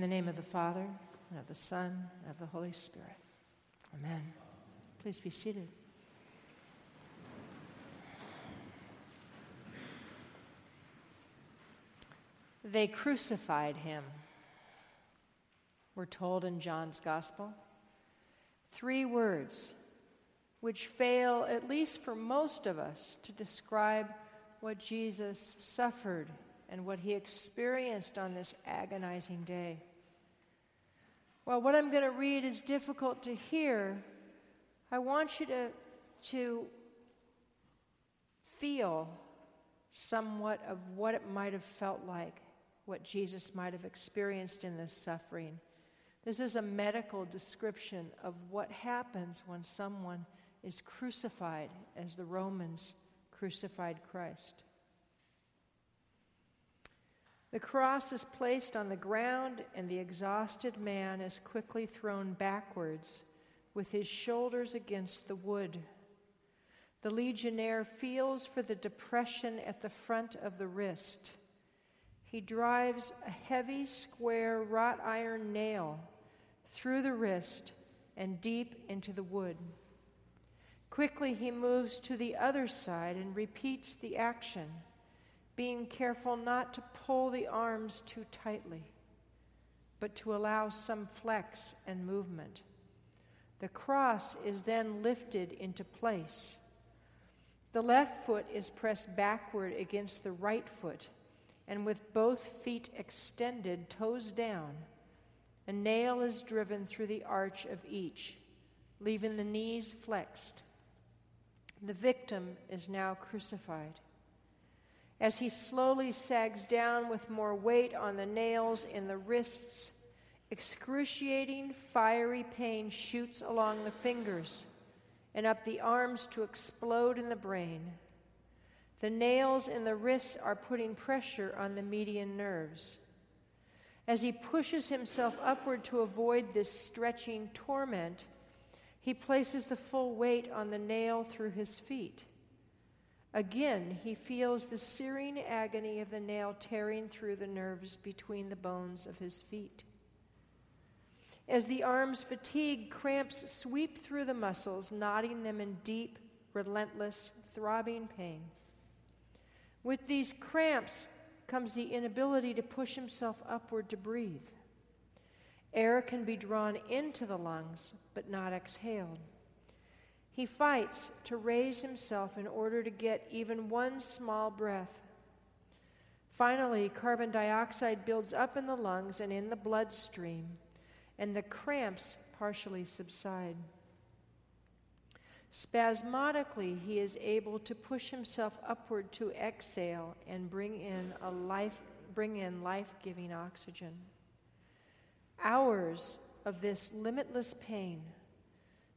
In the name of the Father, and of the Son, and of the Holy Spirit. Amen. Please be seated. They crucified him, we're told in John's Gospel. Three words which fail, at least for most of us, to describe what Jesus suffered and what he experienced on this agonizing day. Well, what I'm going to read is difficult to hear. I want you to, to feel somewhat of what it might have felt like, what Jesus might have experienced in this suffering. This is a medical description of what happens when someone is crucified as the Romans crucified Christ. The cross is placed on the ground, and the exhausted man is quickly thrown backwards with his shoulders against the wood. The legionnaire feels for the depression at the front of the wrist. He drives a heavy, square wrought iron nail through the wrist and deep into the wood. Quickly, he moves to the other side and repeats the action being careful not to pull the arms too tightly, but to allow some flex and movement. The cross is then lifted into place. The left foot is pressed backward against the right foot, and with both feet extended, toes down, a nail is driven through the arch of each, leaving the knees flexed. The victim is now crucified as he slowly sags down with more weight on the nails in the wrists. Excruciating, fiery pain shoots along the fingers and up the arms to explode in the brain. The nails in the wrists are putting pressure on the median nerves. As he pushes himself upward to avoid this stretching torment, he places the full weight on the nail through his feet. Again, he feels the searing agony of the nail tearing through the nerves between the bones of his feet. As the arms fatigue, cramps sweep through the muscles, knotting them in deep, relentless, throbbing pain. With these cramps comes the inability to push himself upward to breathe. Air can be drawn into the lungs, but not exhaled. He fights to raise himself in order to get even one small breath. Finally, carbon dioxide builds up in the lungs and in the bloodstream, and the cramps partially subside. Spasmodically, he is able to push himself upward to exhale and bring in a life bring in life-giving oxygen. Hours of this limitless pain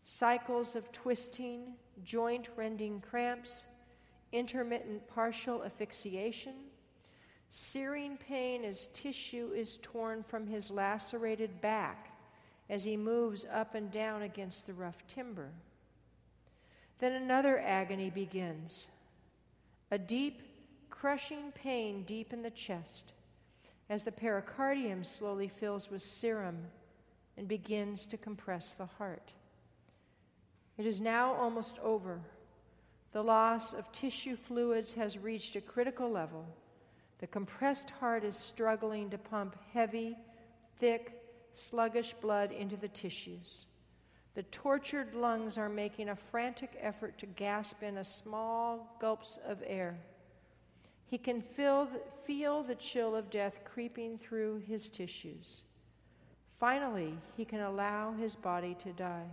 cycles of twisting, joint rending cramps, intermittent partial asphyxiation, searing pain as tissue is torn from his lacerated back as he moves up and down against the rough timber. Then another agony begins a deep, crushing pain deep in the chest as the pericardium slowly fills with serum and begins to compress the heart. It is now almost over. The loss of tissue fluids has reached a critical level. The compressed heart is struggling to pump heavy, thick, sluggish blood into the tissues. The tortured lungs are making a frantic effort to gasp in a small gulps of air. He can feel the, feel the chill of death creeping through his tissues. Finally, he can allow his body to die.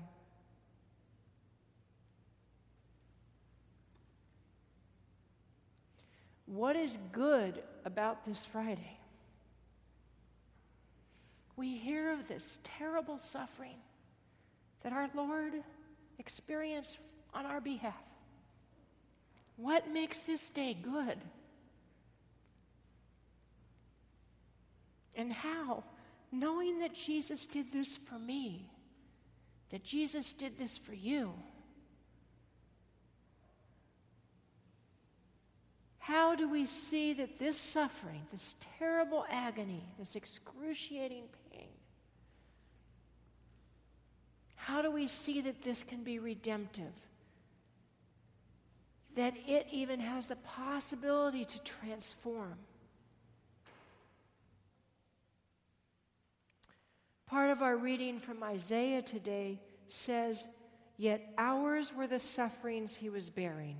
What is good about this Friday? We hear of this terrible suffering that our Lord experienced on our behalf. What makes this day good? And how? Knowing that Jesus did this for me, that Jesus did this for you. How do we see that this suffering, this terrible agony, this excruciating pain, how do we see that this can be redemptive? That it even has the possibility to transform. Part of our reading from Isaiah today says, Yet ours were the sufferings he was bearing,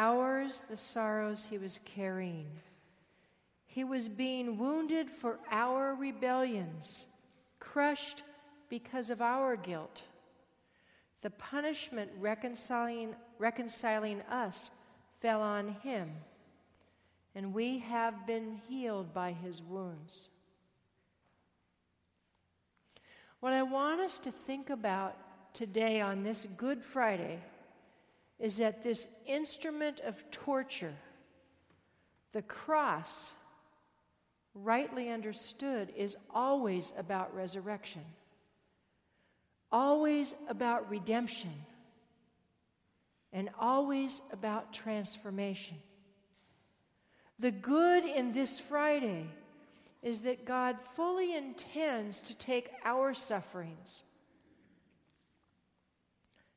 ours the sorrows he was carrying. He was being wounded for our rebellions, crushed because of our guilt. The punishment reconciling, reconciling us fell on him, and we have been healed by his wounds. What I want us to think about today on this Good Friday is that this instrument of torture, the cross, rightly understood, is always about resurrection, always about redemption, and always about transformation. The good in this Friday is that God fully intends to take our sufferings,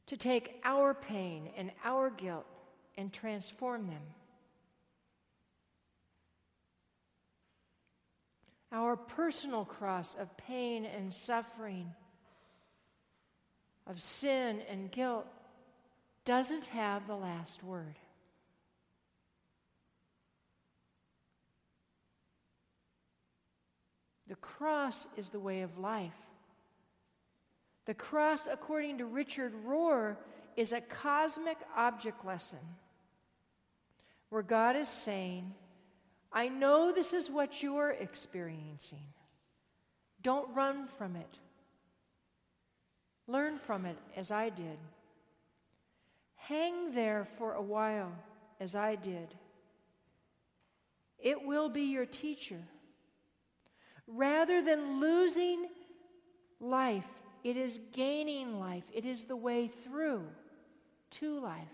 to take our pain and our guilt and transform them. Our personal cross of pain and suffering, of sin and guilt, doesn't have the last word. The cross is the way of life. The cross, according to Richard Rohr, is a cosmic object lesson where God is saying, I know this is what you're experiencing. Don't run from it. Learn from it as I did. Hang there for a while as I did. It will be your teacher. Rather than losing life, it is gaining life. It is the way through to life.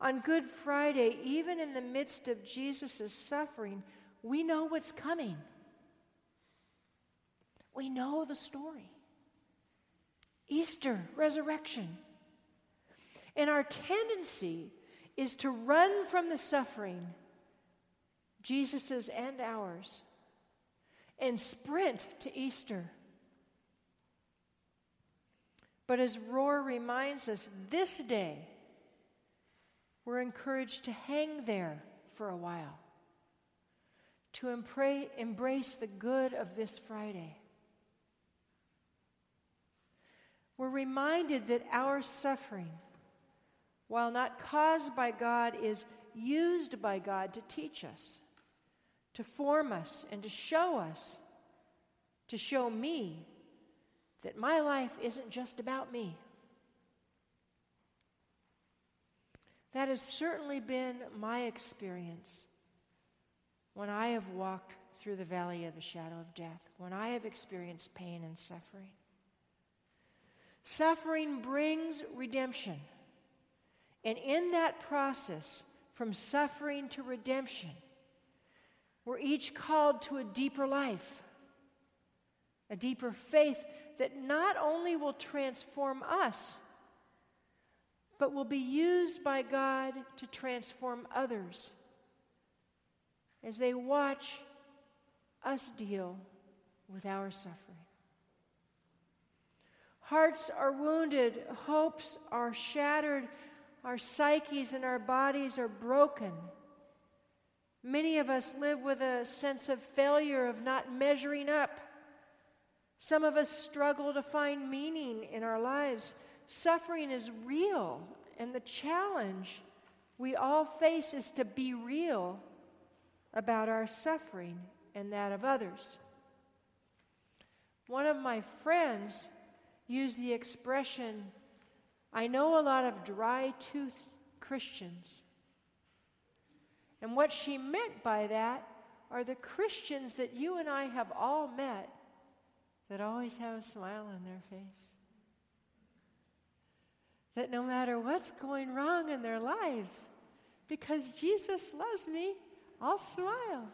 On Good Friday, even in the midst of Jesus' suffering, we know what's coming. We know the story Easter, resurrection. And our tendency is to run from the suffering Jesus's and ours, and sprint to Easter. But as Rohr reminds us, this day, we're encouraged to hang there for a while, to embrace the good of this Friday. We're reminded that our suffering, while not caused by God, is used by God to teach us to form us and to show us, to show me that my life isn't just about me. That has certainly been my experience when I have walked through the valley of the shadow of death, when I have experienced pain and suffering. Suffering brings redemption. And in that process, from suffering to redemption, we're each called to a deeper life, a deeper faith that not only will transform us, but will be used by God to transform others as they watch us deal with our suffering. Hearts are wounded, hopes are shattered, our psyches and our bodies are broken. Many of us live with a sense of failure, of not measuring up. Some of us struggle to find meaning in our lives. Suffering is real, and the challenge we all face is to be real about our suffering and that of others. One of my friends used the expression, I know a lot of dry toothed Christians and what she meant by that are the Christians that you and I have all met that always have a smile on their face. That no matter what's going wrong in their lives, because Jesus loves me, I'll smile.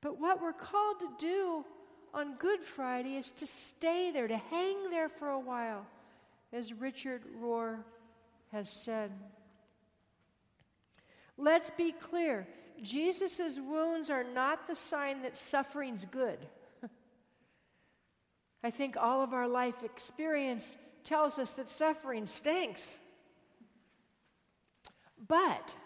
But what we're called to do on Good Friday is to stay there, to hang there for a while, as Richard Rohr has said. Let's be clear Jesus' wounds are not the sign that suffering's good. I think all of our life experience tells us that suffering stinks. But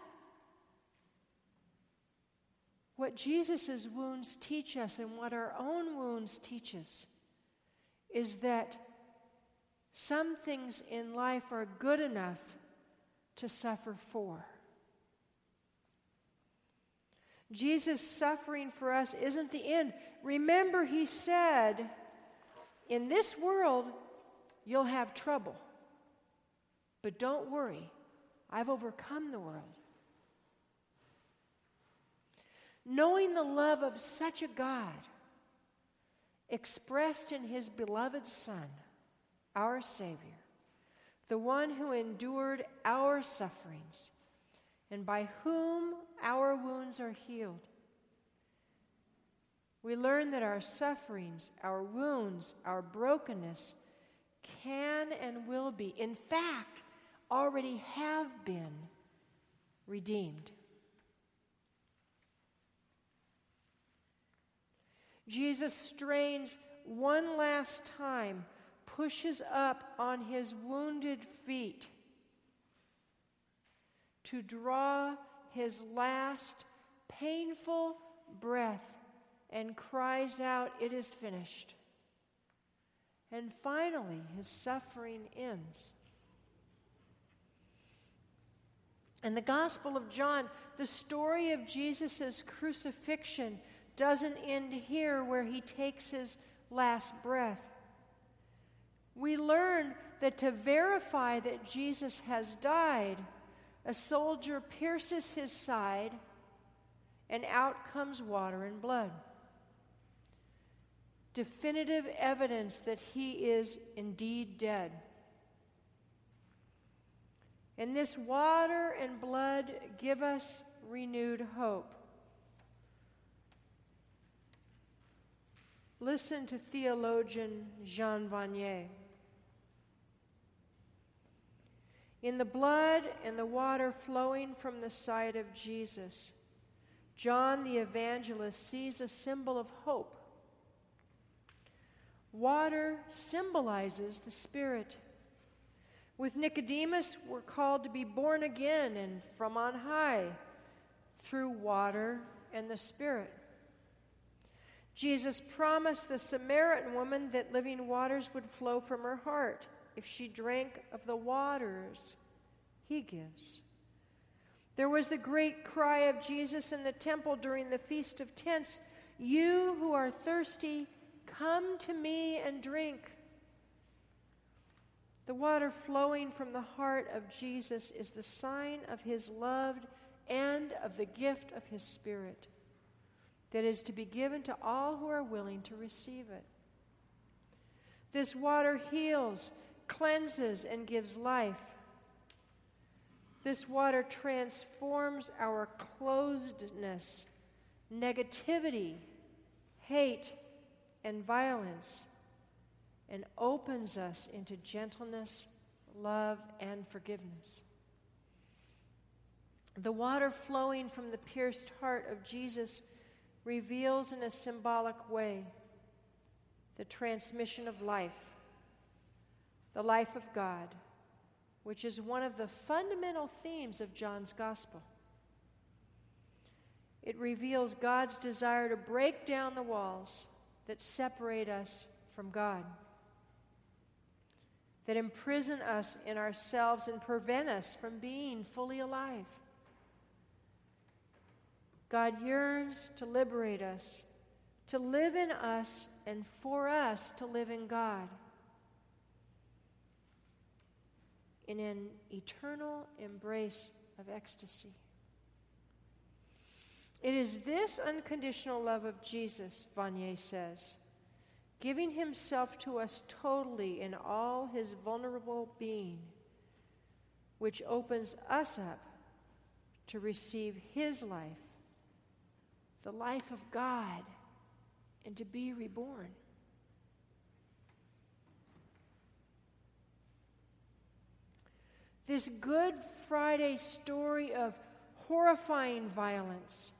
what Jesus' wounds teach us and what our own wounds teach us is that some things in life are good enough to suffer for. Jesus' suffering for us isn't the end. Remember, he said, In this world, you'll have trouble. But don't worry, I've overcome the world. Knowing the love of such a God expressed in his beloved Son, our Savior, the one who endured our sufferings and by whom our wounds are healed. We learn that our sufferings, our wounds, our brokenness can and will be, in fact, already have been redeemed. Jesus strains one last time, pushes up on his wounded feet to draw his last painful breath and cries out, It is finished. And finally, his suffering ends. In the Gospel of John, the story of Jesus' crucifixion doesn't end here where he takes his last breath. We learn that to verify that Jesus has died, a soldier pierces his side, and out comes water and blood. Definitive evidence that he is indeed dead. And this water and blood give us renewed hope. Listen to theologian Jean Vanier. In the blood and the water flowing from the side of Jesus, John the evangelist sees a symbol of hope. Water symbolizes the Spirit. With Nicodemus, we're called to be born again and from on high through water and the Spirit. Jesus promised the Samaritan woman that living waters would flow from her heart if she drank of the waters he gives. There was the great cry of Jesus in the temple during the Feast of Tents You who are thirsty, come to me and drink. The water flowing from the heart of Jesus is the sign of his love and of the gift of his Spirit that is to be given to all who are willing to receive it. This water heals, cleanses, and gives life. This water transforms our closedness, negativity, hate, and violence, and opens us into gentleness, love, and forgiveness. The water flowing from the pierced heart of Jesus reveals in a symbolic way the transmission of life, the life of God, which is one of the fundamental themes of John's Gospel. It reveals God's desire to break down the walls that separate us from God, that imprison us in ourselves and prevent us from being fully alive. God yearns to liberate us, to live in us, and for us to live in God in an eternal embrace of ecstasy. It is this unconditional love of Jesus, Vanier says, giving himself to us totally in all his vulnerable being, which opens us up to receive His life, the life of God, and to be reborn. This Good Friday story of horrifying violence,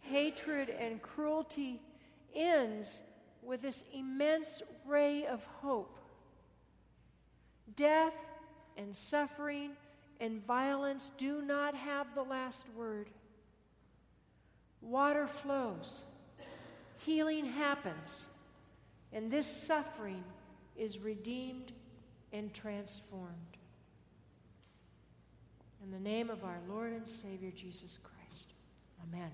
hatred, and cruelty ends with this immense ray of hope. Death and suffering and violence do not have the last word. Water flows, healing happens, and this suffering is redeemed and transformed. In the name of our Lord and Savior Jesus Christ. Amen.